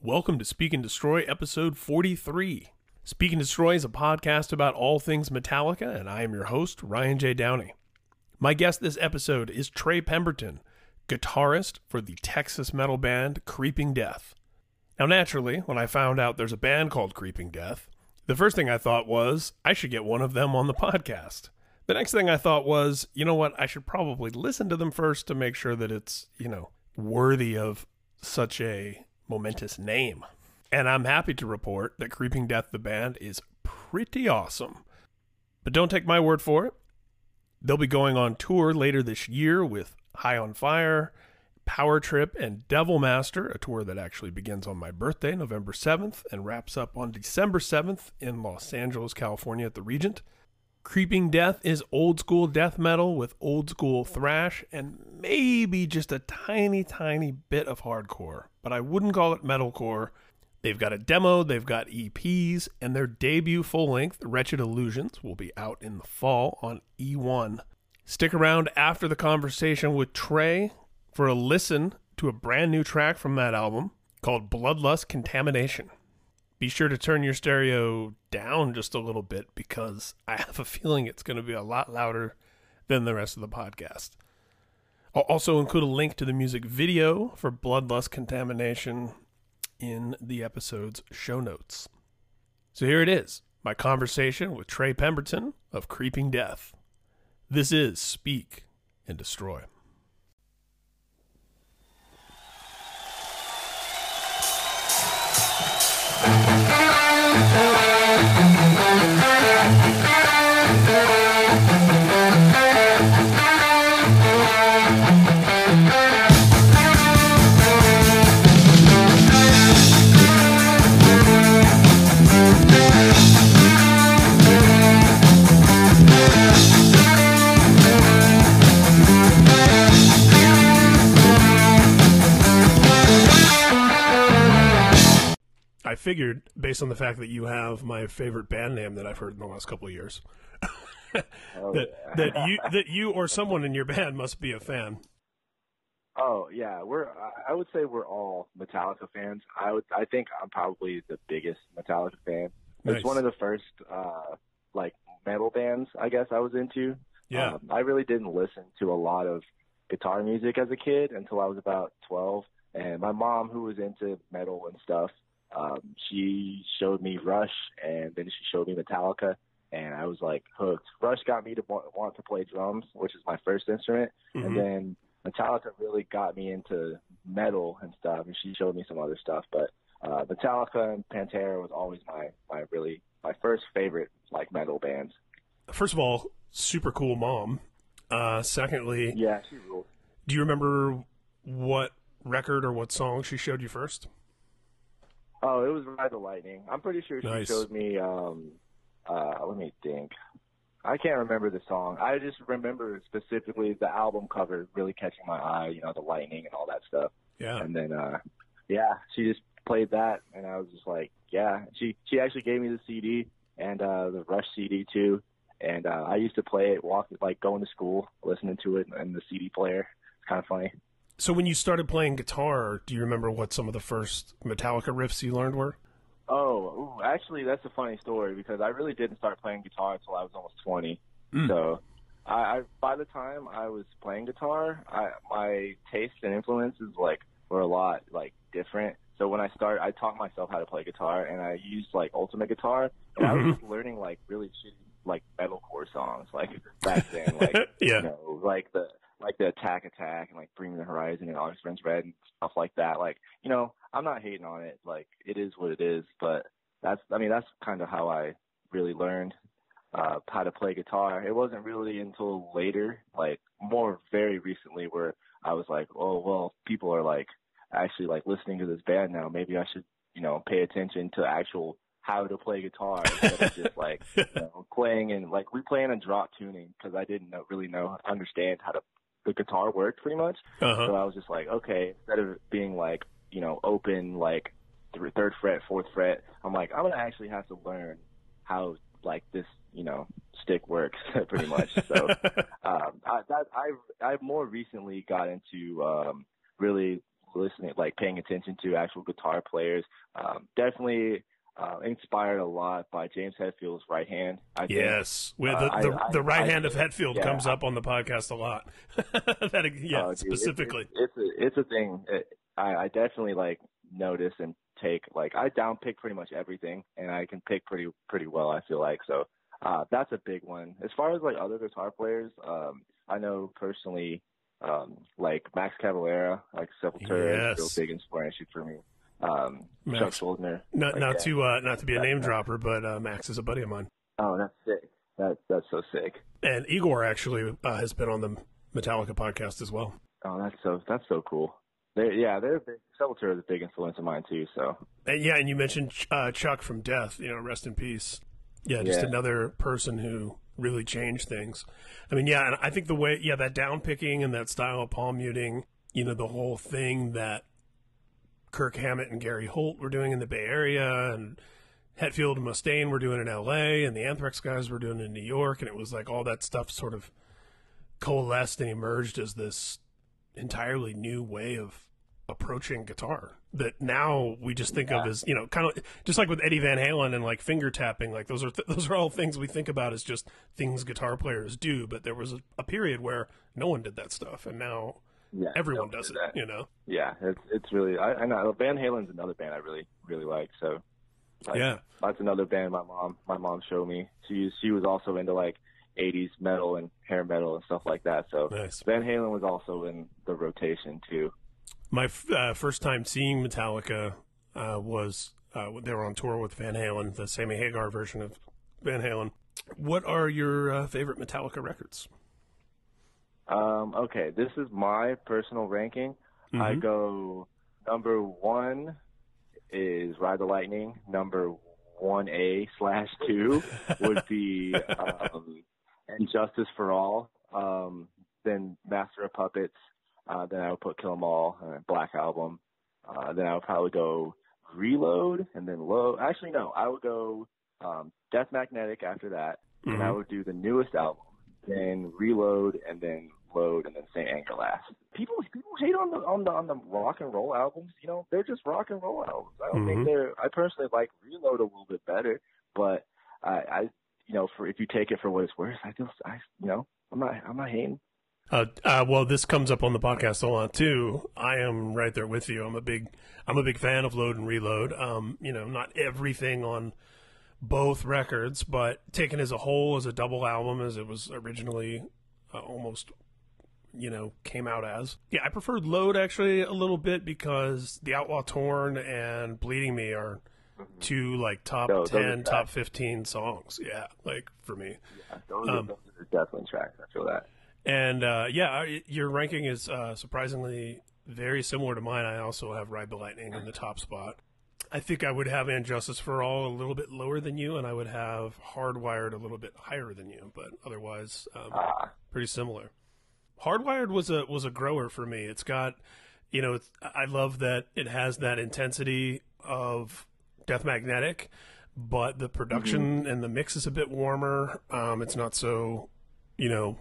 Welcome to Speak and Destroy, episode 43. Speak and Destroy is a podcast about all things Metallica, and I am your host, Ryan J. Downey. My guest this episode is Trey Pemberton, guitarist for the Texas metal band Creeping Death. Now, naturally, when I found out there's a band called Creeping Death, the first thing I thought was I should get one of them on the podcast. The next thing I thought was, you know what, I should probably listen to them first to make sure that it's, you know, worthy of such a momentous name. And I'm happy to report that Creeping Death, the band, is pretty awesome. But don't take my word for it. They'll be going on tour later this year with High on Fire, Power Trip, and Devil Master, a tour that actually begins on my birthday, November 7th, and wraps up on December 7th in Los Angeles, California at the Regent. Creeping Death is old school death metal with old school thrash and maybe just a tiny, tiny bit of hardcore, but I wouldn't call it metalcore. They've got a demo, they've got EPs, and their debut full length, Wretched Illusions, will be out in the fall on E1. Stick around after the conversation with Trey for a listen to a brand new track from that album called Bloodlust Contamination be sure to turn your stereo down just a little bit because I have a feeling it's going to be a lot louder than the rest of the podcast. I'll also include a link to the music video for Bloodlust Contamination in the episode's show notes. So here it is my conversation with Trey Pemberton of Creeping Death. This is Speak and Destroy. Thank you. I figured, based on the fact that you have my favorite band name that I've heard in the last couple of years, Oh, that that you that you or someone in your band must be a fan. Oh yeah, we're. I- I would say we're all Metallica fans. I would. I think I'm probably the biggest Metallica fan. Nice. It's one of the first uh like metal bands I guess I was into. Yeah. Um, I really didn't listen to a lot of guitar music as a kid until I was about 12. And my mom, who was into metal and stuff, um, she showed me Rush, and then she showed me Metallica, and I was like hooked. Rush got me to want, to play drums, which is my first instrument, Mhm. and then Metallica really got me into metal and stuff, and she showed me some other stuff. But uh, Metallica and Pantera was always my my really my first favorite like metal bands. First of all, super cool mom. Uh, secondly, Yeah, she ruled. do you remember what record or what song she showed you first? Oh, it was Ride the Lightning. I'm pretty sure she Nice. showed me. um uh Let me think. I can't remember the song. I just remember specifically the album cover really catching my eye. You know, the lightning and all that stuff. Yeah. And then, uh yeah, she just played that, and I was just like, yeah. She she actually gave me the CD and uh the Rush CD too. And uh I used to play it, walk like going to school, listening to it in the CD player. It's kind of funny. So when you started playing guitar, do you remember what some of the first Metallica riffs you learned were? Oh, ooh, actually, that's a funny story because I really didn't start playing guitar until I was almost 20. Mm. So, I, I by the time I was playing guitar, I my tastes and influences like were a lot like different. So when I started, I taught myself how to play guitar, and I used like Ultimate Guitar, and I Mhm. was just learning like really shitty like metalcore songs like back then, like yeah. you know, like the like the Attack Attack and like Bring Me the Horizon and August Burns Red and stuff like that. Like, you know, I'm not hating on it. Like, it is what it is. But that's, I mean, that's kind of how I really learned uh, how to play guitar. It wasn't really until later, like more very recently, where I was like, oh well, people are like actually like listening to this band now. Maybe I should, you know, pay attention to actual how to play guitar instead of just like you know, playing and like we playing in drop tuning because I didn't know, really know understand how to the guitar worked pretty much. Uh-huh. So I was just like, okay, instead of being like you know open like th- third fret, fourth fret, I'm like I'm gonna actually have to learn how like this you know stick works pretty much. So um, I, that I've I've more recently got into um, really listening, like paying attention to actual guitar players. Um, definitely uh, inspired a lot by James Hetfield's right hand. I yes, think, the, the, uh, the, right I, hand I, of Hetfield yeah, comes up on the podcast a lot. that, yeah, oh, specifically, it's, it's, a, it's a thing. It, I, I definitely like notice and take like I down pick pretty much everything, and I can pick pretty pretty well. I feel like so. Uh, that's a big one. As far as like other guitar players, um, I know personally, um, like Max Cavalera, like Sepultura, yes. is a real big inspiration for me um, Max. Chuck. Not, like not to uh, not to be a name dropper, but uh, Max is a buddy of mine. Oh, that's sick. That's that's so sick. And Igor actually uh, has been on the Metallica podcast as well. Oh, that's so that's so cool. They're, yeah, they're big, Sepultura is a big influence of mine too. So. And yeah, and you mentioned uh, Chuck from Death. You know, rest in peace. Yeah, just yeah. another person who really changed things. I mean, yeah, and I think the way, yeah, that down picking and that style of palm muting, you know, the whole thing that Kirk Hammett and Gary Holt were doing in the Bay Area, and Hetfield and Mustaine were doing in L.A., and the Anthrax guys were doing in New York, and it was like all that stuff sort of coalesced and emerged as this entirely new way of approaching guitar that now we just think yeah. of as you know kind of just like with Eddie Van Halen and like finger tapping like those are th- those are all things we think about as just things guitar players do but there was a, a period where no one did that stuff and now yeah, everyone does it. That. You know. Yeah, it's it's really I, I know Van Halen's another band I really really like. So like, yeah, that's another band my mom my mom showed me. She she was also into like 80s metal and hair metal and stuff like that. So nice. Van Halen was also in the rotation too. My uh, first time seeing Metallica uh, was uh, they were on tour with Van Halen, the Sammy Hagar version of Van Halen. What are your uh, favorite Metallica records? Um, okay, this is my personal ranking. Mm-hmm. I go number one is Ride the Lightning. Number one A slash two would be um, And Justice for All. Um, then Master of Puppets. Uh, then I would put Kill 'Em All, uh, Black Album. Uh, then I would probably go Reload, and then Low. Actually, no, I would go um, Death Magnetic after that, mm-hmm. and I would do the newest album, then Reload, and then Load, and then Saint Anger last. People people hate on the on the on the rock and roll albums. You know, they're just rock and roll albums. I don't mm-hmm. think they're. I personally like Reload a little bit better, but I, I you know, for if you take it for what it's worth, I just I you know I'm not I'm not hating. Uh, uh, well, this comes up on the podcast a lot too. I am right there with you. I'm a big, I'm a big fan of Load and Reload. Um, you know, not everything on both records, but taken as a whole, as a double album, as it was originally uh, almost, you know, came out as. Yeah, I preferred Load actually a little bit because The Outlaw Torn and Bleeding Me are two like top no, ten, top fifteen songs. Yeah, like for me. Yeah, those, um, are, those are definitely tracks. I feel that. And uh, yeah, your ranking is uh, surprisingly very similar to mine. I also have Ride the Lightning in the top spot. I think I would have And Justice for All a little bit lower than you, and I would have Hardwired a little bit higher than you, but otherwise, um, ah. pretty similar. Hardwired was a was a grower for me. It's got, you know, I love that it has that intensity of Death Magnetic, but the production mm-hmm. and the mix is a bit warmer. Um, it's not so, you know,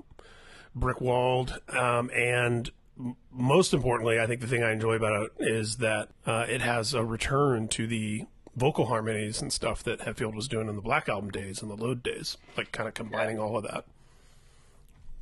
brick walled. Um, and most importantly, I think the thing I enjoy about it is that uh, it has a return to the vocal harmonies and stuff that Hetfield was doing in the Black Album days and the Load days, like kind of combining yeah. all of that.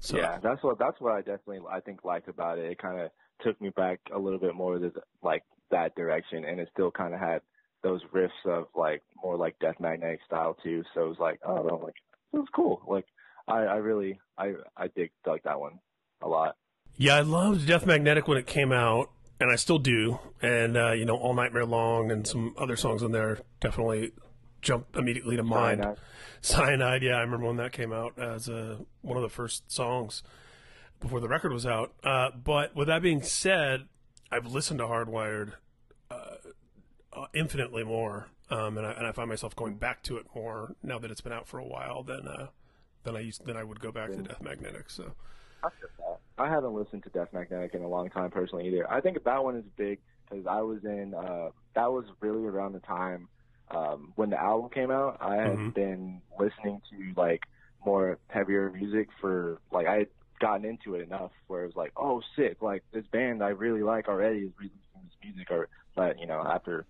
So. Yeah, that's what that's what I definitely I think liked about it. It kind of took me back a little bit more to like that direction, and it still kind of had those riffs of like more like Death Magnetic style too. So it was like, oh, no, like it was cool. Like I, I really, I, I dig like that one a lot. Yeah, I loved Death Magnetic when it came out, and I still do. And uh, you know, All Nightmare Long and some other songs in there definitely jump immediately to mind. Cyanide. Cyanide, yeah, I remember when that came out as a, one of the first songs before the record was out. Uh, but with that being said, I've listened to Hardwired uh, infinitely more, um, and, I, and I find myself going back to it more now that it's been out for a while than uh, than I used than I would go back yeah. to Death Magnetic. So I haven't listened to Death Magnetic in a long time personally either. I think that one is big because I was in uh, that was really around the time um, when the album came out. I had mm-hmm. been listening to like more heavier music for like I had gotten into it enough where it was like, oh, sick! Like this band I really like already is releasing this music, or but you know after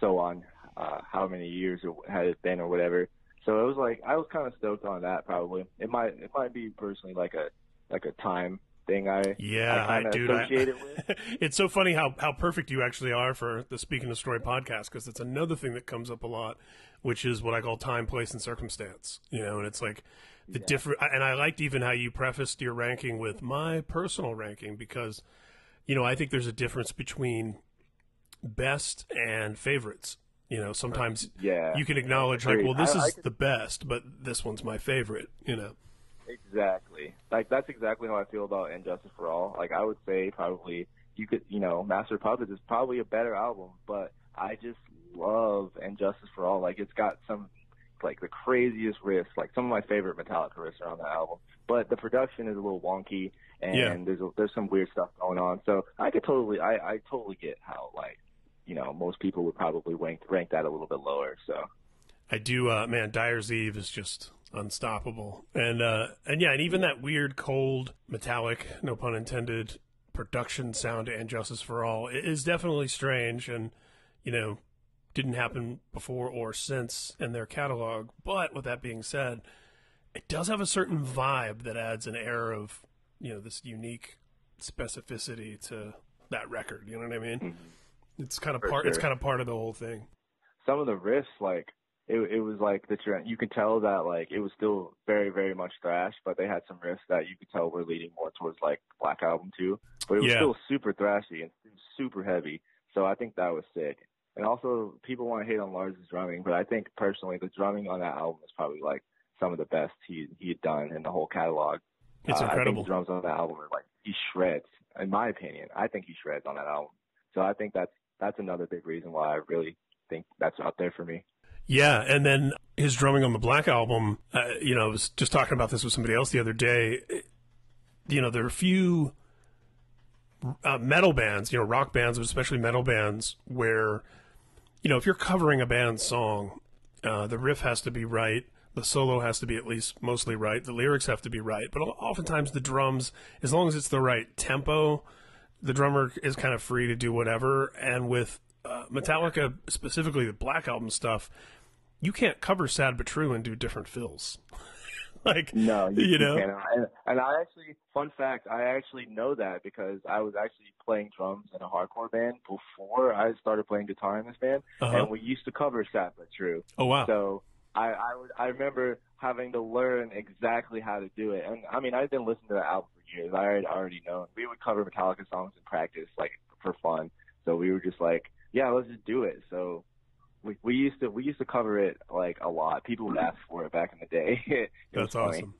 so on, uh, how many years it had it been or whatever. So it was like I was kind of stoked on that. Probably it might it might be personally like a like a time thing I yeah I, I dude, associate it with. it's so funny how how perfect you actually are for the Speak and Destroy podcast because it's another thing that comes up a lot, which is what I call time, place, and circumstance. You know, and it's like the Yeah. different. And I liked even how you prefaced your ranking with my personal ranking because, you know, I think there's a difference between best and favorites. You know, sometimes Yeah, you can acknowledge like, well, this I- I is the best, but this one's my favorite. You know. Exactly. Like that's exactly how I feel about And Justice for All. Like I would say probably you could you know, Master of Puppets is probably a better album, but I just love And Justice for All. Like it's got some like the craziest riffs, like some of my favorite Metallica riffs are on that album. But the production is a little wonky and Yeah. there's a, there's some weird stuff going on. So I could totally I, I totally get how like you know, most people would probably rank rank that a little bit lower. So I do, uh, man. Dyer's Eve is just unstoppable, and uh, and yeah, and even that weird, cold, metallic, no pun intended, production sound to "And Justice for All" is definitely strange, and you know, didn't happen before or since in their catalog. But with that being said, it does have a certain vibe that adds an air of you know this unique specificity to that record. You know what I mean? It's kind of part. It's kind of part of the whole thing. some of the riffs, like it, it was like the trend. You could tell that like it was still very, very much thrash, but they had some riffs that you could tell were leading more towards like Black Album too. But it was Yeah. still super thrashy and super heavy. So I think that was sick. And also, people want to hate on Lars' drumming, but I think personally, the drumming on that album is probably like some of the best he he had done in the whole catalog. It's Uh, I incredible. think the drums on that album are like he shreds. In my opinion, I think he shreds on that album. So I think that's that's another big reason why I really think that's up there for me. Yeah, and then his drumming on the Black album. Uh, you know, I was just talking about this with somebody else the other day. You know, there are a few uh, metal bands, you know, rock bands, but especially metal bands, where you know if you're covering a band's song, uh, the riff has to be right. The solo has to be at least mostly right. The lyrics have to be right. But oftentimes the drums, as long as it's the right tempo, the drummer is kind of free to do whatever. And with uh, Metallica, specifically the Black Album stuff, you can't cover Sad But True and do different fills. like, No, you, you know. And, and I actually, fun fact, I actually know that because I was actually playing drums in a hardcore band before I started playing guitar in this band, Uh-huh. and we used to cover Sad But True. oh wow, So I I, would, I remember having to learn exactly how to do it. And I mean, I've been listening to the album for years. I already already known. We would cover Metallica songs in practice, like for fun. So we were just like, yeah, let's just do it. So we we used to we used to cover it like a lot. People would ask for it back in the day. that's awesome.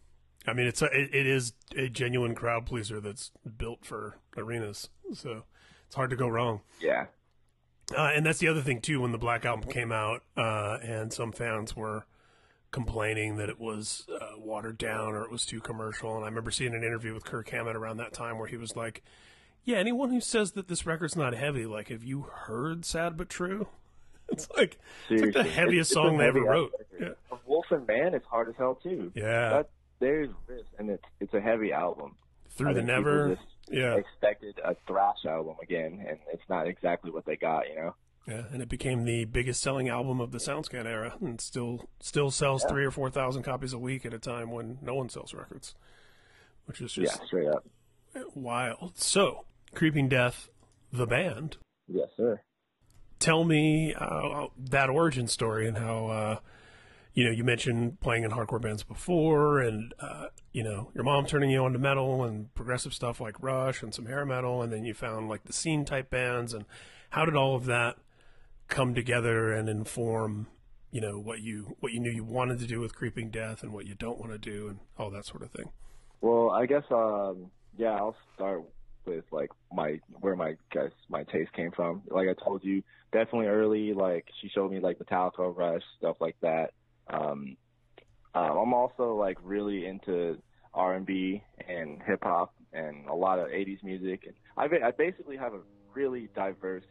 I mean, it's a, it, it is a genuine crowd pleaser that's built for arenas, so it's hard to go wrong. Yeah. Uh, and that's the other thing too. When the Black Album came out, uh, and some fans were complaining that it was uh, watered down or it was too commercial. And I remember seeing an interview with Kirk Hammett around that time where he was like, "Yeah, anyone who says that this record's not heavy, like, have you heard Sad but True? It's like it's like the heaviest It's- it's song they ever wrote. Yeah. Wolf and Man is hard as hell too. yeah. That, there's this, and it's it's a heavy album. Through I the Never. Yeah, expected a thrash album again, and it's not exactly what they got. You know. yeah, and it became the biggest selling album of the SoundScan era, and still still sells Yeah. three or four thousand copies a week at a time when no one sells records, which is just Yeah, straight up. wild. So, Creeping Death, the band. Yes, sir. Tell me uh, that origin story and how uh, you know you mentioned playing in hardcore bands before, and uh, you know your mom turning you on to metal and progressive stuff like Rush and some hair metal, and then you found like the scene type bands, and how did all of that come together and inform you know what you what you knew you wanted to do with Creeping Death and what you don't want to do and all that sort of thing. Well, I guess um yeah, I'll start with like my where my guess my taste came from. Like I told you, definitely early. Like she showed me like Metallica, Rush, stuff like that. Um, um I'm also like really into R and B and hip hop and a lot of '80s music. And I I basically have a really diverse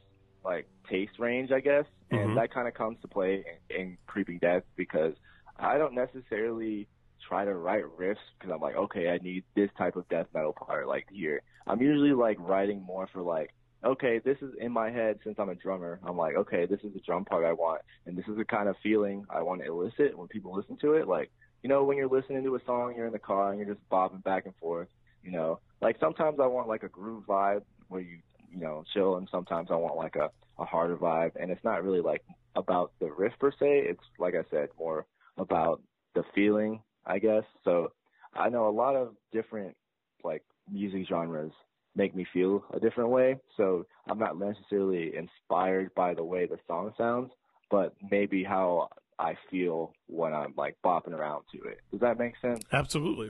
like taste range, I guess, and Mhm. that kind of comes to play in, in Creeping Death because I don't necessarily try to write riffs because I'm like, okay, I need this type of death metal part like here. I'm usually like writing more for like, okay, this is in my head since I'm a drummer. I'm like, okay, this is the drum part I want, and this is the kind of feeling I want to elicit when people listen to it. Like, you know, when you're listening to a song, you're in the car and you're just bobbing back and forth. You know, like sometimes I want like a groove vibe where you you know chill, and sometimes I want like a a harder vibe, and it's not really like about the riff per se. It's like I said, more about the feeling, I guess. So I know a lot of different like music genres make me feel a different way. So I'm not necessarily inspired by the way the song sounds, but maybe how I feel when I'm like bopping around to it. Does that make sense? Absolutely.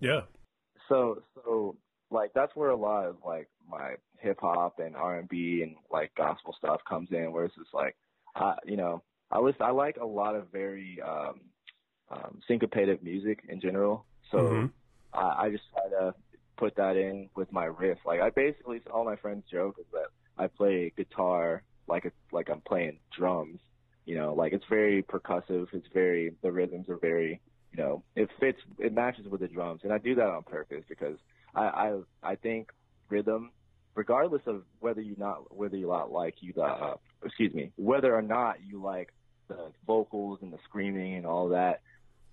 Yeah. So so like that's where a lot of like my hip hop and R and B and like gospel stuff comes in where it's just like I you know, I listen I like a lot of very um um syncopated music in general. So Mhm. I, I just try to put that in with my riff. Like I basically all my friends joke is that I play guitar like a, like I'm playing drums. You know, like it's very percussive. It's very the rhythms are very you know it fits it matches with the drums, and I do that on purpose because I I I think rhythm, regardless of whether you not whether you not like you the uh, excuse me whether or not you like the vocals and the screaming and all that.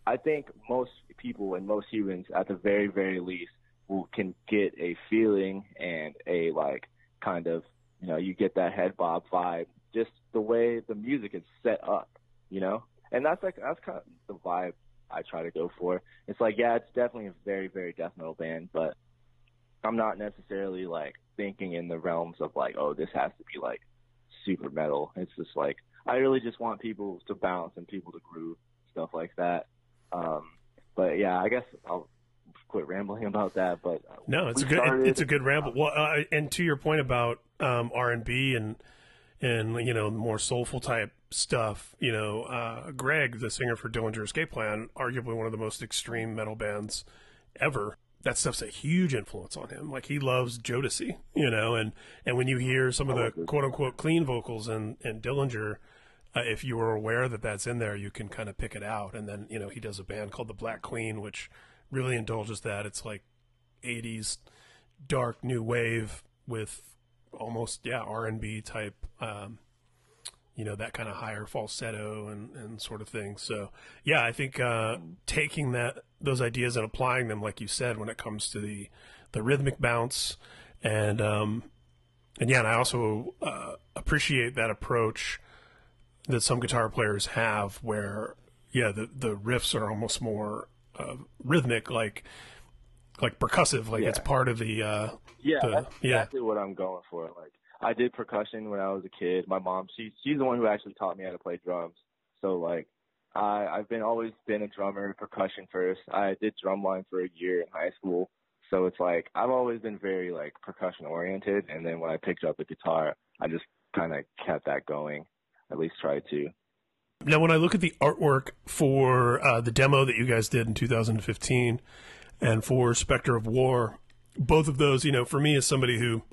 I think most people and most humans, at the very, very least, will, can get a feeling and a like kind of, you know, you get that head bob vibe, just the way the music is set up, you know, and that's like that's kind of the vibe I try to go for. It's like, yeah, it's definitely a very, very death metal band, but I'm not necessarily like thinking in the realms of like, oh, this has to be like super metal. It's just like I really just want people to bounce and people to groove, stuff like that. Um, but yeah, I guess I'll quit rambling about that. But uh, No, it's a good started- it's a good ramble. Well, uh, and to your point about um, R and B and and you know more soulful type stuff, you know, uh, Greg, the singer for Dillinger Escape Plan, arguably one of the most extreme metal bands ever. That stuff's a huge influence on him. Like he loves Jodeci, you know, and and when you hear some of the quote unquote clean vocals in in Dillinger. Uh, if you were aware that that's in there, you can kind of pick it out. And then, you know, he does a band called the Black Queen, which really indulges that. It's like 80s dark new wave with almost yeah r&b type um, you know that kind of higher falsetto and, and sort of thing so yeah i think uh, taking that those ideas and applying them like you said when it comes to the the rhythmic bounce and um, and yeah and i also uh, appreciate that approach that some guitar players have where yeah the the riffs are almost more uh, rhythmic like like percussive like it's part of the uh Yeah, the- that's yeah. exactly what I'm going for. Like I did percussion when I was a kid. My mom, she she's the one who actually taught me how to play drums. So like I I've been always been a drummer, percussion first. I did drumline for a year in high school. So it's like I've always been very like percussion oriented and then when I picked up the guitar, I just kind of kept that going. At least try to. Now, when I look at the artwork for uh, the demo that you guys did in 2015 and for Spectre of War, both of those, you know, for me as somebody who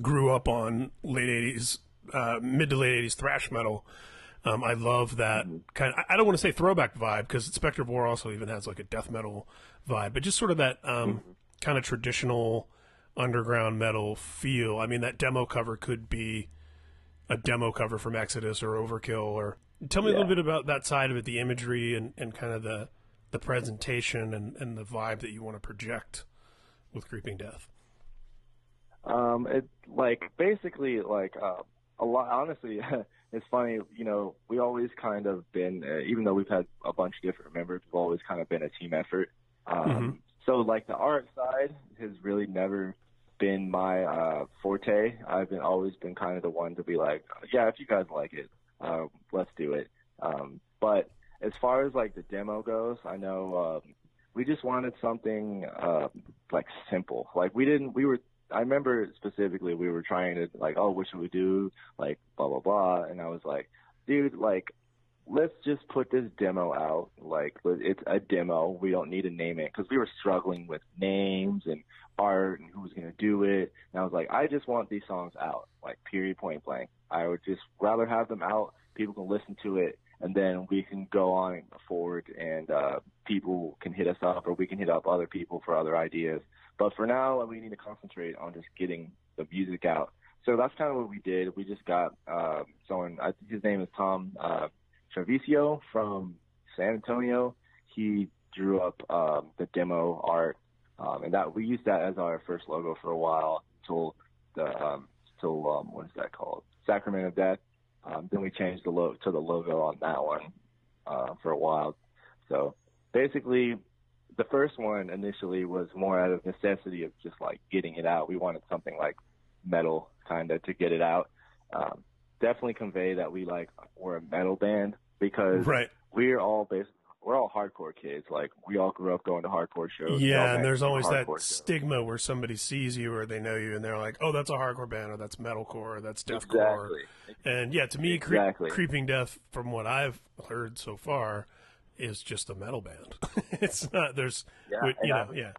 grew up on late 80s, uh, mid to late 80s thrash metal, um, I love that kind of, I don't want to say throwback vibe because Spectre of War also even has like a death metal vibe, but just sort of that um, kind of traditional underground metal feel. I mean, that demo cover could be a demo cover from Exodus or Overkill or tell me a little bit about that side of it, the imagery and, and kind of the the presentation and, and the vibe that you want to project with Creeping Death. Um, it like basically like uh, a lot. Honestly, it's funny. You know, we always kind of been, uh, even though we've had a bunch of different members, we've always kind of been a team effort. Um, Mhm. So like the art side has really never been my uh, forte. I've been always been kind of the one to be like, yeah, if you guys like it, uh, let's do it. Um, but as far as like the demo goes, I know um, we just wanted something uh, like simple. Like we didn't, we were. I remember specifically we were trying to like, oh, what should we do? Like blah blah blah, and I was like, dude, like let's just put this demo out. Like it's a demo. We don't need to name it because we were struggling with names and art and who was gonna do it. And I was like, I just want these songs out. Like period, point blank. I would just rather have them out. People can listen to it, and then we can go on forward and uh, people can hit us up or we can hit up other people for other ideas. But for now, we need to concentrate on just getting the music out. So that's kind of what we did. We just got uh, someone. I his name is Tom uh, Trevicio from San Antonio. He drew up um, the demo art, um, and that we used that as our first logo for a while until the um, till um, what is that called? Sacrament of Death. Um, then we changed the logo to the logo on that one uh, for a while. So basically, the first one initially was more out of necessity of just like getting it out. We wanted something like metal kind of to get it out. Um, definitely convey that we like we're a metal band because right. we're all basically we're all hardcore kids. Like we all grew up going to hardcore shows. Yeah, and there's always that shows. stigma where somebody sees you or they know you and they're like, "Oh, that's a hardcore band, or that's metalcore, or that's deathcore." Exactly. And yeah, to me, exactly. Creeping Death, from what I've heard so far, is just a metal band. it's not. There's, yeah, you know, I, yeah.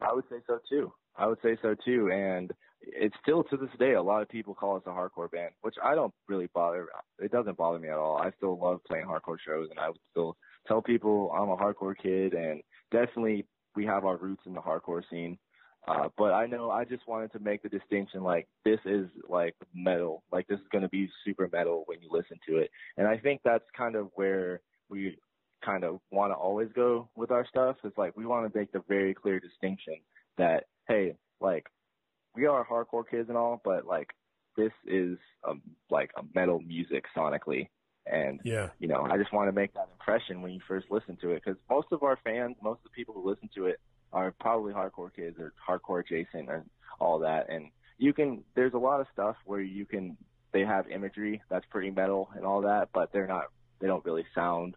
I would say so too. I would say so too, and it's still to this day a lot of people call us a hardcore band, which I don't really bother. It doesn't bother me at all. I still love playing hardcore shows, and I would still tell people I'm a hardcore kid, and definitely we have our roots in the hardcore scene. Uh, but I know I just wanted to make the distinction like this is like metal, like this is going to be super metal when you listen to it. And I think that's kind of where we kind of want to always go with our stuff. It's like we want to make the very clear distinction that, hey, like we are hardcore kids and all, but like this is um, like a metal music sonically. And yeah, you know, I just want to make that impression when you first listen to it because most of our fans, most of the people who listen to it are probably hardcore kids or hardcore adjacent and all that. And you can, there's a lot of stuff where you can, they have imagery that's pretty metal and all that, but they're not, they don't really sound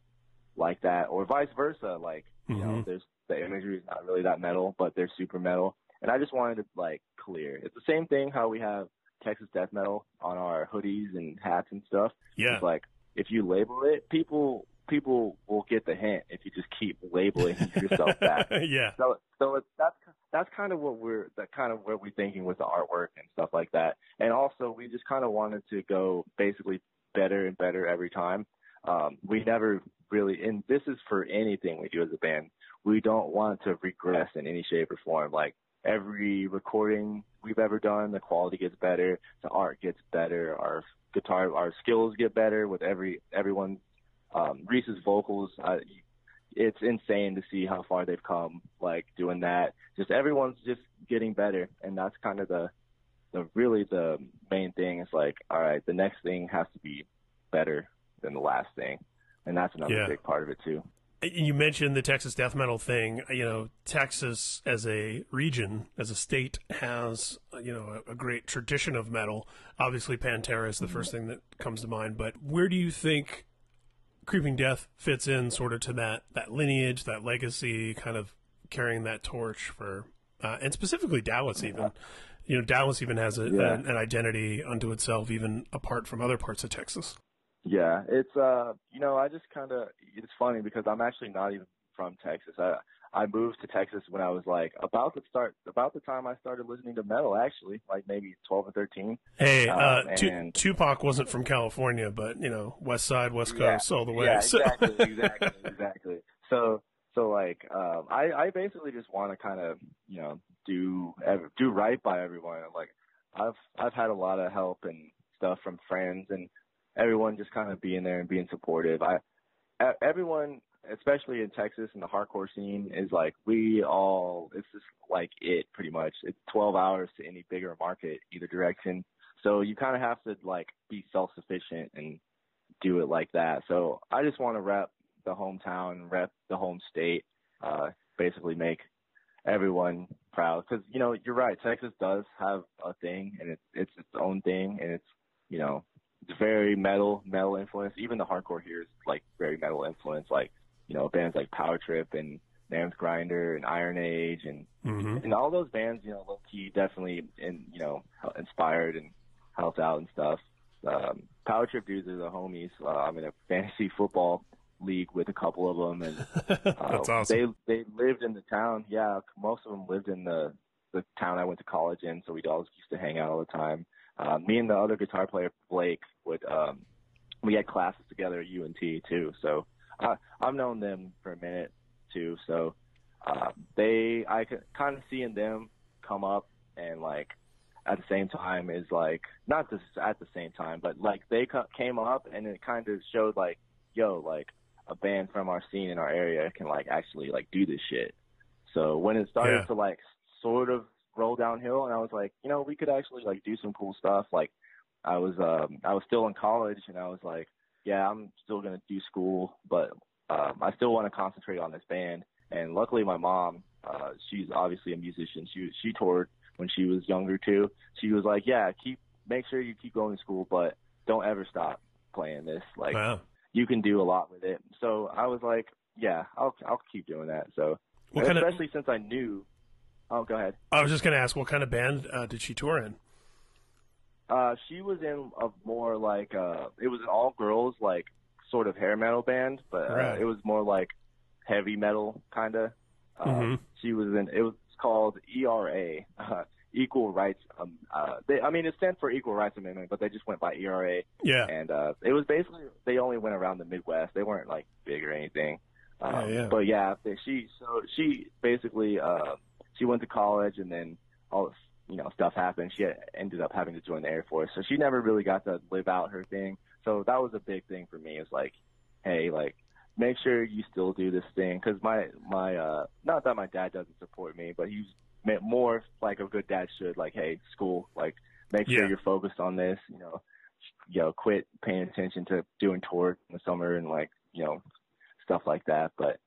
like that, or vice versa. Like, you mm-hmm. know, there's the imagery is not really that metal, but they're super metal. And I just wanted to like clear. It's the same thing how we have Texas death metal on our hoodies and hats and stuff. Yeah. It's like if you label it, people people will get the hint if you just keep labeling yourself that. yeah. So so it's, that's that's kind of what we're that kind of what we're thinking with the artwork and stuff like that. And also we just kind of wanted to go basically better and better every time. Um, we never really, and this is for anything we do as a band. We don't want to regress in any shape or form. Like every recording we've ever done, the quality gets better, the art gets better, our guitar, our skills get better with every everyone. Um, Reese's vocals, uh, it's insane to see how far they've come. Like doing that, just everyone's just getting better, and that's kind of the the really the main thing. Is like, all right, the next thing has to be better than the last thing, and that's another yeah. big part of it too you mentioned the Texas death metal thing. You know, Texas as a region, as a state, has you know a, a great tradition of metal. Obviously, Pantera is the first thing that comes to mind. But where do you think Creeping Death fits in, sort of to that that lineage, that legacy, kind of carrying that torch for, uh, and specifically Dallas even. You know, Dallas even has a, yeah. an, an identity unto itself, even apart from other parts of Texas. Yeah, it's uh, you know, I just kind of it's funny because I'm actually not even from Texas. I I moved to Texas when I was like about to start about the time I started listening to metal actually, like maybe 12 or 13. Hey, um, uh, and, Tupac wasn't from California, but you know, West Side, West Coast, yeah, all the way. Yeah, so. exactly, exactly, exactly. So so like um I I basically just want to kind of, you know, do do right by everyone. Like I've I've had a lot of help and stuff from friends and everyone just kind of being there and being supportive. I everyone, especially in Texas and the hardcore scene, is like we all. It's just like it pretty much. It's 12 hours to any bigger market either direction. So you kind of have to like be self sufficient and do it like that. So I just want to rep the hometown, rep the home state, uh, basically make everyone proud. Because you know you're right, Texas does have a thing, and it's it's its own thing, and it's you know it's very metal, metal influence. Even the hardcore here is like very metal influence. Like you know bands like Power Trip and Mammoth Grinder and Iron Age and mm-hmm. and all those bands, you know, low key definitely and you know inspired and helped out and stuff. Um, Power Trip dudes are the homies. Uh, I'm in a fantasy football league with a couple of them, and uh, That's awesome. they they lived in the town. Yeah, most of them lived in the the town I went to college in, so we all used to hang out all the time uh, me and the other guitar player Blake would um, we had classes together at UNT too. So uh, I've known them for a minute too. So uh, they, I kind of seeing them come up and like at the same time is like not just at the same time, but like they co- came up and it kind of showed like, yo, like a band from our scene in our area can like actually like do this shit. So when it started Yeah. to like sort of roll downhill, and I was like, you know, we could actually like do some cool stuff. Like I was, um, I was still in college, and I was like, yeah, I'm still gonna do school, but um, I still want to concentrate on this band. And luckily, my mom, uh, she's obviously a musician. She she toured when she was younger too. She was like, yeah, keep make sure you keep going to school, but don't ever stop playing this. Like wow. you can do a lot with it. So I was like, yeah, I'll I'll keep doing that. So What kind of? especially since I knew. Oh, go ahead. I was just going to ask, what kind of band uh, did she tour in? Uh, she was in a more like uh, it was an all girls like sort of hair metal band, but uh, Right. it was more like heavy metal kind of. Uh, Mhm. She was in. It was called ERA, uh, Equal Rights. Um, uh, they, I mean, it stands for Equal Rights Amendment, but they just went by ERA. Yeah. and uh, it was basically they only went around the Midwest. They weren't like big or anything. Um, Yeah, yeah. But yeah, they, she so she basically uh, she went to college and then all this you know stuff happened. She had, ended up having to join the Air Force, so she never really got to live out her thing. So that was a big thing for me. It's like, hey, like make sure you still do this thing because my my uh not that my dad doesn't support me, but he's meant more like a good dad should. Like, hey, school, like make sure Yeah. you're focused on this. You know, you know, quit paying attention to doing tour in the summer and like you know stuff like that. But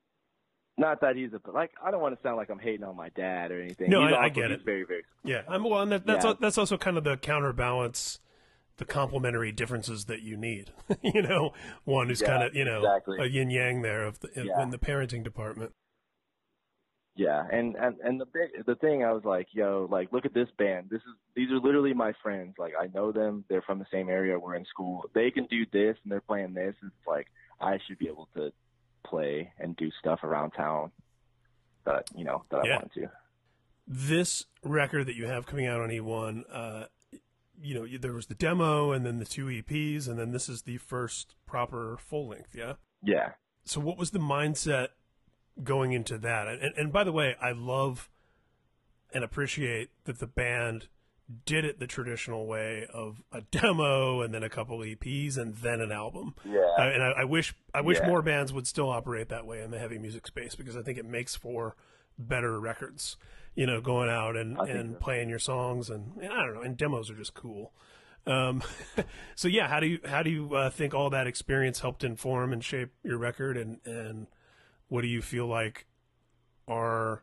not that he's a like I don't want to sound like I'm hating on my dad or anything. No, He's I- I get he's it. Very very Yeah, I'm well, and that, that's Yeah. al- that's also kind of the counterbalance, the complementary differences that you need. you know, one who's Yeah, kind of you know exactly. a yin yang there of the, in, Yeah. in the parenting department. Yeah, and and and the big the thing I was like, yo, like look at this band. This is these are literally my friends. Like I know them. They're from the same area. We're in school. They can do this, and they're playing this. It's like I should be able to play and do stuff around town that you know that Yeah. I want to. This record that you have coming out on E1, uh, you know, there was the demo and then the two EPs, and then this is the first proper full length. Yeah. Yeah, So, what was the mindset going into that? And, and by the way, I love and appreciate that the band did it the traditional way of a demo and then a couple EPs and then an album. yeah, Uh, and I, I wish I wish Yeah. more bands would still operate that way in the heavy music space because I think it makes for better records. You know, going out and, and so. playing your songs and, and I don't know, and demos are just cool. Um, so yeah, how do you how do you uh, think all that experience helped inform and shape your record, and and what do you feel like are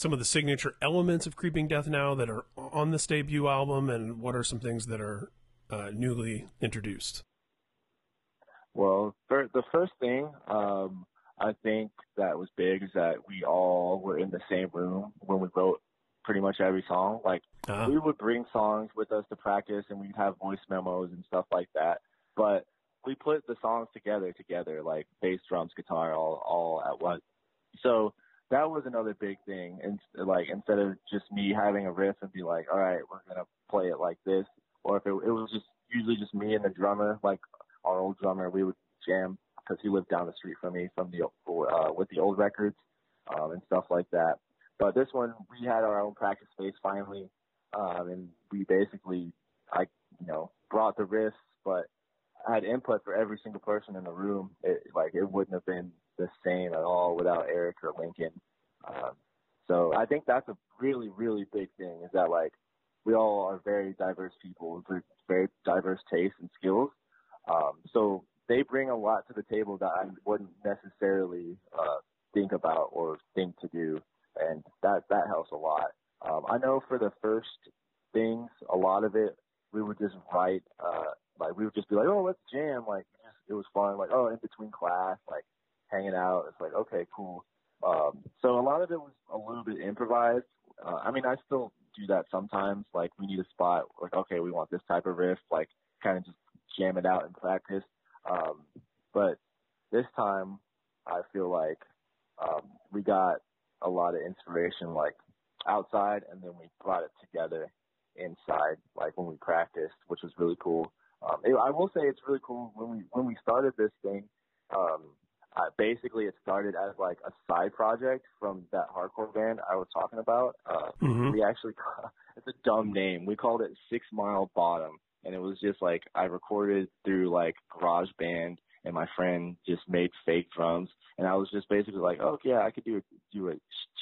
some of the signature elements of Creeping Death now that are on this debut album, and what are some things that are uh, newly introduced? Well, the first thing, um, I think that was big is that we all were in the same room when we wrote pretty much every song. Like Uh, we would bring songs with us to practice and we'd have voice memos and stuff like that. But we put the songs together together, like bass, drums, guitar, all all at once. So that was another big thing. And like instead of just me having a riff and be like, all right, we're gonna play it like this, or if it, it was just usually just me and the drummer, like our old drummer, we would jam because he lived down the street from me from the uh, with the old records um, and stuff like that. But this one, we had our own practice space finally, um, and we basically, I, you know, brought the riffs, but I had input for every single person in the room. It, like it wouldn't have been the same at all without Eric or Lincoln. Um, so I think that's a really, really big thing is that like we all are very diverse people with very diverse tastes and skills. Um, so they bring a lot to the table that I wouldn't necessarily uh, think about or think to do, and that that helps a lot. Um, I know for the first things, a lot of it we would just write, uh, like we would just be like, oh, let's jam, like it was fun, like oh, in between class, like hanging out. It's like okay, cool. Um, so a lot of it was a little bit improvised. Uh, I mean, I still do that sometimes. Like we need a spot, like okay, we want this type of riff, like kind of just jam it out in practice. Um, but this time, I feel like um, we got a lot of inspiration, like outside, and then we brought it together inside, like when we practiced, which was really cool. Um, I will say it's really cool when we when we started this thing. Um, uh, basically, it started as like a side project from that hardcore band I was talking about. Uh, Mhm. We actually it's a dumb name. We called it Six Mile Bottom, and it was just like I recorded through like GarageBand, and my friend just made fake drums, and I was just basically like, oh yeah, I could do a, do a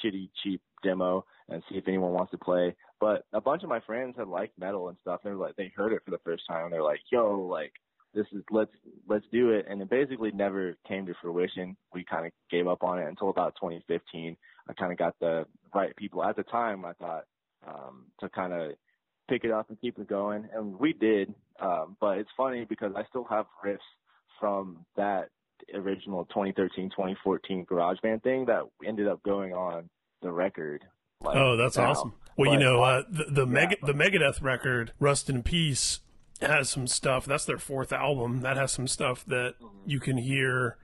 shitty cheap demo and see if anyone wants to play. But a bunch of my friends had liked metal and stuff. And they were like, they heard it for the first time, and they're like, yo, like this is let's let's do it. And it basically never came to fruition. We kind of gave up on it until about 2015. I kind of got the right people at the time. I thought um, to kind of pick it up and keep it going, and we did. Um, but it's funny because I still have riffs from that original 2013 2014 garage band thing that ended up going on the record. Like, Oh, that's now. awesome. Well, you know, uh, the the, Yeah, Mega, but- the Megadeth record, Rust in Peace, has some stuff. That's their fourth album. That has some stuff that Mm-hmm. you can hear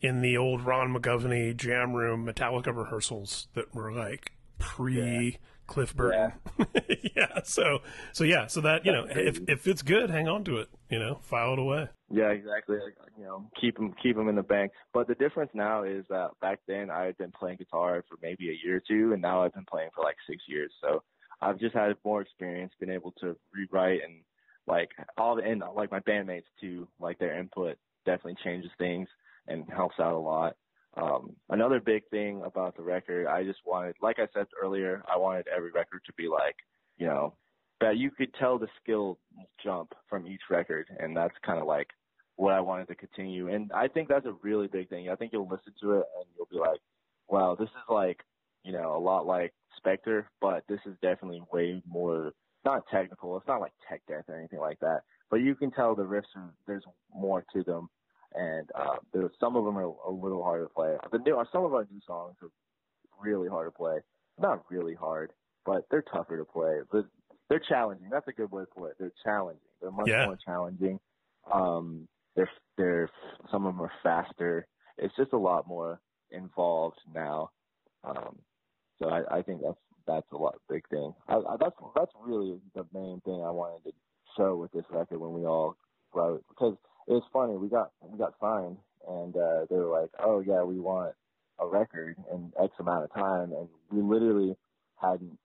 in the old Ron McGovney jam room Metallica rehearsals that were like pre Cliff Burton. Yeah. So so yeah. So that you know, if if it's good, hang on to it. You know, file it away. Yeah, exactly. Like, You know, keep them keep them in the bank. But the difference now is that back then I had been playing guitar for maybe a year or two, and now I've been playing for like six years. So I've just had more experience, been able to rewrite and like all the and like my bandmates too. Like their input definitely changes things and helps out a lot. Um, another big thing about the record, I just wanted, like I said earlier, I wanted every record to be like, you know, that you could tell the skill jump from each record, and that's kind of like what I wanted to continue. And I think that's a really big thing. I think you'll listen to it and you'll be like, wow, this is like, you know, a lot like Spectre, but this is definitely way more not technical. It's not like tech death or anything like that, but you can tell the riffs are there's more to them, and uh, there's some of them are a little hard to play. The new some of our new songs are really hard to play. Not really hard, but they're tougher to play. But they're challenging. That's a good way to put it. They're challenging. They're much Yeah. more challenging. Um, they're they're some of them are faster. It's just a lot more involved now. Um, so I, I think that's that's a lot big thing. I, I, that's that's really the main thing I wanted to show with this record when we all wrote because it was funny. We got we got signed and uh, they were like, "Oh yeah, we want a record in X amount of time," and we literally hadn't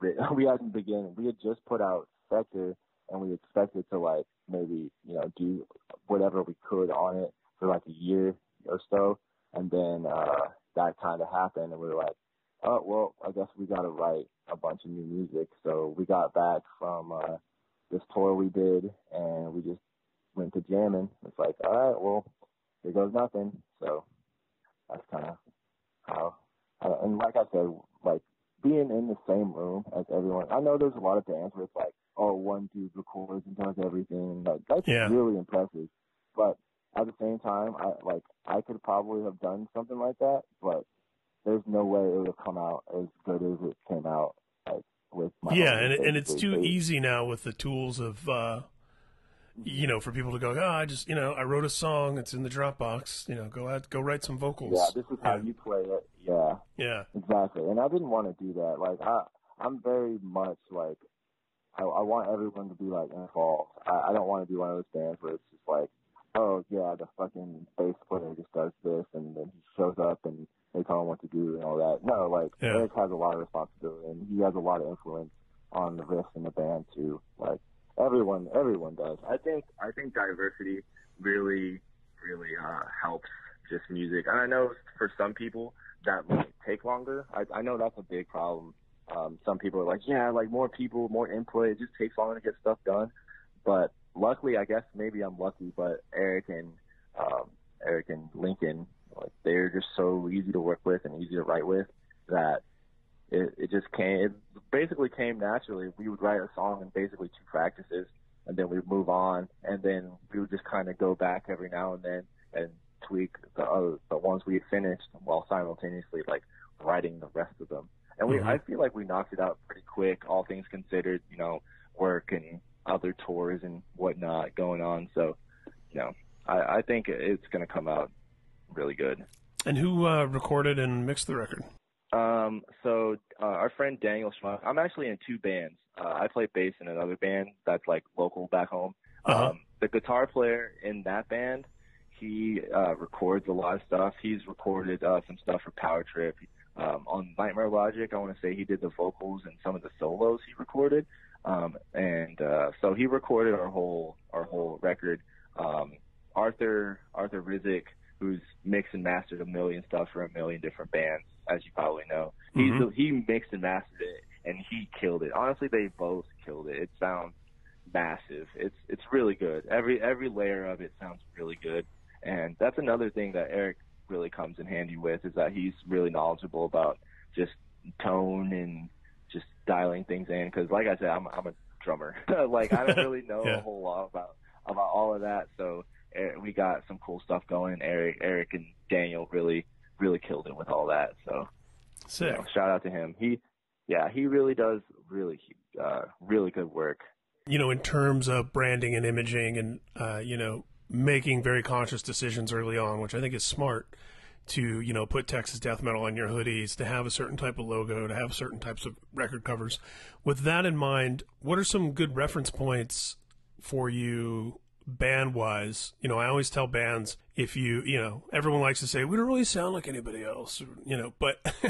we hadn't begun. We had just put out Spectre, and we expected to like maybe you know do whatever we could on it for like a year or so, and then uh, that kind of happened, and we were like, "Oh well, I guess we got to write a bunch of new music." So we got back from uh, this tour we did, and we just went to jamming. It's like, all right, well, here goes nothing. So that's kind of how. Uh, and like I said, like being in the same room as everyone. I know there's a lot of bands where it's like, oh, one dude records and does everything. Like that's Yeah. really impressive. But at the same time, I like I could probably have done something like that, but there's no way it would have come out as good as it came out. Like with my yeah, and and it's too easy now with the tools of uh you know for people to go oh I just you know I wrote a song it's in the Dropbox you know go out go write some vocals Yeah, this is how you play it. Yeah. yeah Exactly, and I didn't want to do that. Like I, I'm very much like, I, I want everyone to be like involved. I, I don't want to be one of those bands where it's just like, oh yeah, the fucking bass player just does this, and then he shows up and they tell him what to do and all that. No, like Yeah. Eric has a lot of responsibility, and he has a lot of influence on the riffs in the band too. Like everyone, everyone does. I think, I think diversity really, really uh, helps just music, and I know for some people that might take longer. I, I know that's a big problem. Um, some people are like, yeah, like more people, more input. It just takes longer to get stuff done. But luckily, I guess maybe I'm lucky. But Eric and um, Eric and Lincoln, like they're just so easy to work with and easy to write with that it, it just came. It basically came naturally. We would write a song in basically two practices, and then we'd move on, and then we would just kind of go back every now and then and tweak the other the ones we had finished while simultaneously like writing the rest of them. And we Mhm. I feel like we knocked it out pretty quick, all things considered, you know, work and other tours and whatnot going on. So, you know, I, I think it's gonna come out really good. and who uh, recorded and mixed the record Um, so uh, our friend Daniel Schmuck, I'm actually in two bands. Uh, I play bass in another band that's like local back home. Uh-huh. Um, the guitar player in that band, he uh, records a lot of stuff. He's recorded uh, some stuff for Power Trip. Um, on Nightmare Logic, I want to say he did the vocals and some of the solos he recorded. Um, and uh, so he recorded our whole our whole record. Um, Arthur Arthur Rizk, who's mixed and mastered a million stuff for a million different bands, as you probably know. He's Mhm. the, he mixed and mastered it, and he killed it. Honestly, they both killed it. It sounds massive. It's it's really good. Every every layer of it sounds really good, and that's another thing that Eric really comes in handy with is that he's really knowledgeable about just tone and just dialing things in. Because like I said, I'm I'm a drummer. like I don't really know Yeah. a whole lot about about all of that. So we got some cool stuff going. Eric Eric and Daniel really really killed it with all that. So you know, shout out to him. He yeah he really does really uh, really good work. you know, in terms of branding and imaging and, uh, you know, making very conscious decisions early on, which I think is smart to, you know, put Texas death metal on your hoodies, to have a certain type of logo, to have certain types of record covers. With that in mind, what are some good reference points for you band wise? You know, I always tell bands if you, you know, everyone likes to say, we don't really sound like anybody else, you know, but,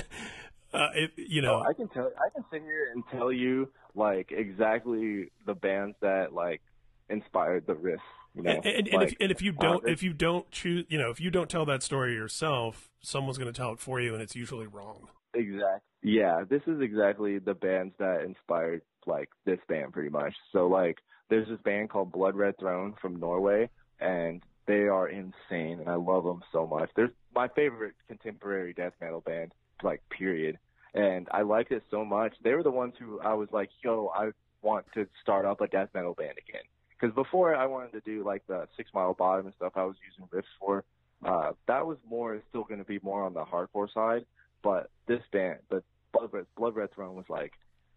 uh, if, you know, Oh, I can tell. I can sit here and tell you like exactly the bands that like inspired the riff. You know, and, and, and if and if you don't if you don't choose you know if you don't tell that story yourself someone's going to tell it for you and it's usually wrong Exactly. Yeah, this is exactly the bands that inspired like this band pretty much. So like there's this band called Blood Red Throne from Norway and they are insane and I love them so much. They're my favorite contemporary death metal band, like period. And I liked it so much. They were the ones who I was like, "Yo, I want to start up a death metal band again." Because before I wanted to do like the Six Mile Bottom and stuff I was using riffs for, uh, that was more still going to be more on the hardcore side. But this band, but Blood Red, Blood Red Throne was like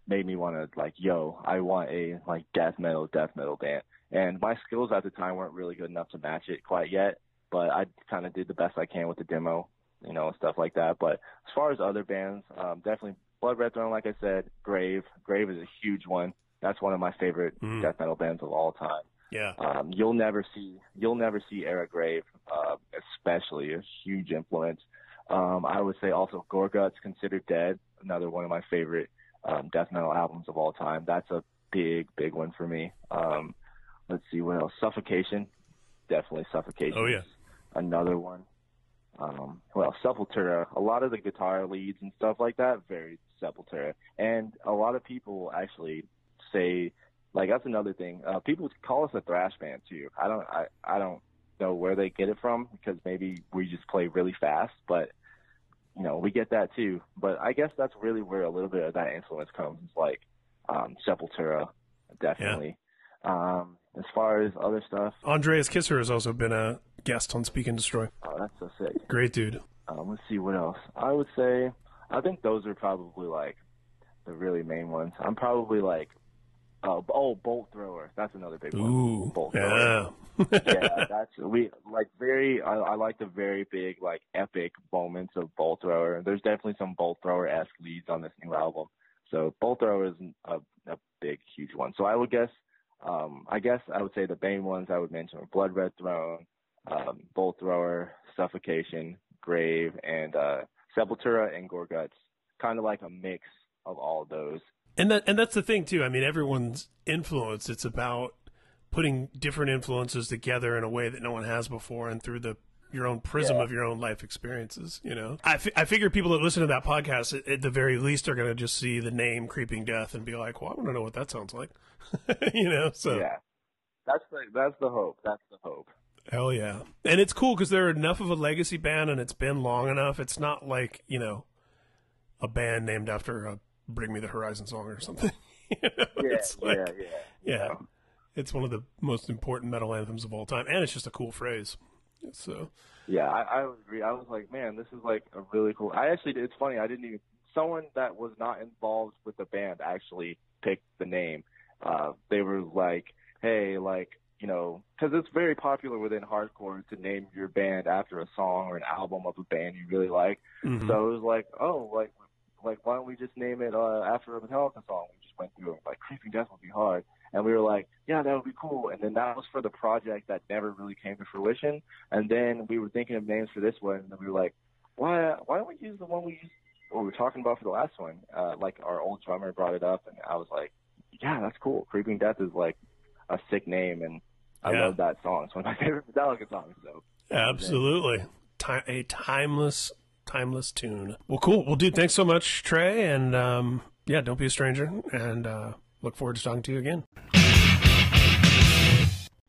made me want to like, yo, I want a like death metal, death metal band. And my skills at the time weren't really good enough to match it quite yet, but I kind of did the best I can with the demo, you know, and stuff like that. But as far as other bands, um, definitely Blood Red Throne, like I said, Grave. Grave is a huge one. That's one of my favorite Mm. death metal bands of all time. yeah Um, you'll never see you'll never see Eric Grave, uh, especially a huge influence. Um, I would say also Gorguts Considered Dead, another one of my favorite um, death metal albums of all time. That's a big, big one for me. Um, let's see what else. Suffocation, definitely Suffocation. Oh, yeah. another one. Um, well, Sepultura. A lot of the guitar leads and stuff like that, very Sepultura. And a lot of people actually say like that's another thing. Uh, people call us a thrash band too. I don't I, I don't know where they get it from because maybe we just play really fast, but you know, we get that too. But I guess that's really where a little bit of that influence comes. It's like um Sepultura, definitely. Um as far as other stuff, andreas kisser has also been a guest on speak and destroy oh that's so sick. great dude Um, let's see what else. I would say I think those are probably like the really main ones. I'm probably like uh, oh bolt thrower. That's another big one. ooh Bolt thrower. yeah yeah, that's we like very. I, I like the very big, like epic moments of Bolt Thrower. There's definitely some Bolt Thrower esque leads on this new album. So Bolt Thrower is a, a big, huge one. So I would guess, um, I guess I would say the main ones I would mention are Blood Red Throne, um, Bolt Thrower, Suffocation, Grave, and uh, Sepultura and Gorguts. Kind of like a mix of all those. And that and that's the thing too i mean everyone's influence it's about putting different influences together in a way that no one has before and through the your own prism Yeah. of your own life experiences you know I, fi- I figure people that listen to that podcast at, at the very least are going to just see the name creeping death and be like well i want to know what that sounds like you know so Yeah, that's the that's the hope. That's the hope. hell yeah and it's cool because they're enough of a legacy band and it's been long enough it's not like you know a band named after a bring me the horizon song or something you know? Yeah, it's like, yeah, yeah, yeah. It's one of the most important metal anthems of all time, and it's just a cool phrase. So Yeah, I, I would agree. I was like, man, this is like a really cool. I actually, it's funny. I didn't even. Someone that was not involved with the band actually picked the name. Uh, they were like, hey, like you know, because it's very popular within hardcore to name your band after a song or an album of a band you really like. mhm. So it was like, oh, like, like why don't we just name it uh, after a Metallica song? We just went through it. Like, Creeping Death would be hard. And we were like, yeah, that would be cool. And then that was for the project that never really came to fruition. And then we were thinking of names for this one, and we were like, why why don't we use the one we used what we were talking about for the last one? Uh, like our old drummer brought it up, and I was like, yeah, that's cool. Creeping Death is like a sick name, and I Yeah. love that song. It's one of my favorite Metallica songs. So Absolutely. Ti- a timeless, timeless tune. Well, cool. Well, dude, thanks so much, Trey. And um, yeah, don't be a stranger. And uh, look forward to talking to you again.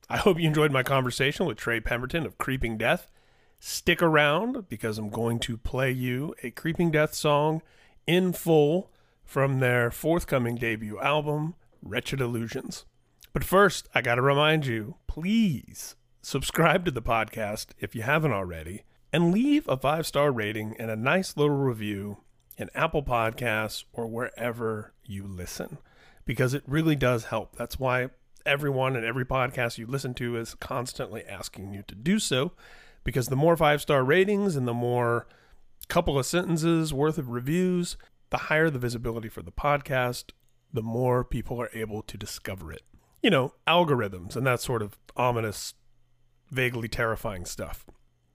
I hope you enjoyed my conversation with Trey Pemberton of Creeping Death. Stick around because I'm going to play you a Creeping Death song in full from their forthcoming debut album, Wretched Illusions. But first, I got to remind you please subscribe to the podcast if you haven't already, and leave a five star rating and a nice little review in Apple Podcasts or wherever you listen, because it really does help. That's why everyone and every podcast you listen to is constantly asking you to do so, because the more five star ratings and the more couple of sentences worth of reviews, the higher the visibility for the podcast, the more people are able to discover it. You know, algorithms and that sort of ominous, vaguely terrifying stuff.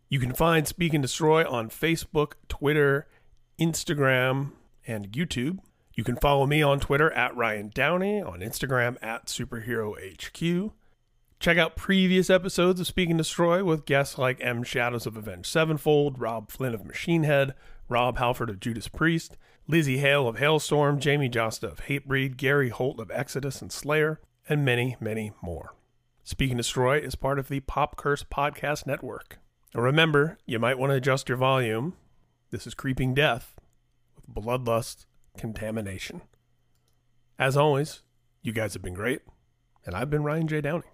You can find Speak and Destroy on Facebook, Twitter, Instagram, and YouTube. You can follow me on Twitter at Ryan Downey, on Instagram at SuperheroHQ. Check out previous episodes of Speak and Destroy with guests like M. Shadows of Avenged Sevenfold, Robb Flynn of Machine Head, Rob Halford of Judas Priest, Lzzy Hale of Halestorm, Jamey Jasta of Hatebreed, Gary Holt of Exodus and Slayer, and many, many more. Speak and Destroy is part of the Pop Curse Podcast Network. And remember, you might want to adjust your volume. This is Creeping Death with Bloodlust Contamination. As always, you guys have been great, and I've been Ryan J. Downey.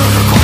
Miracle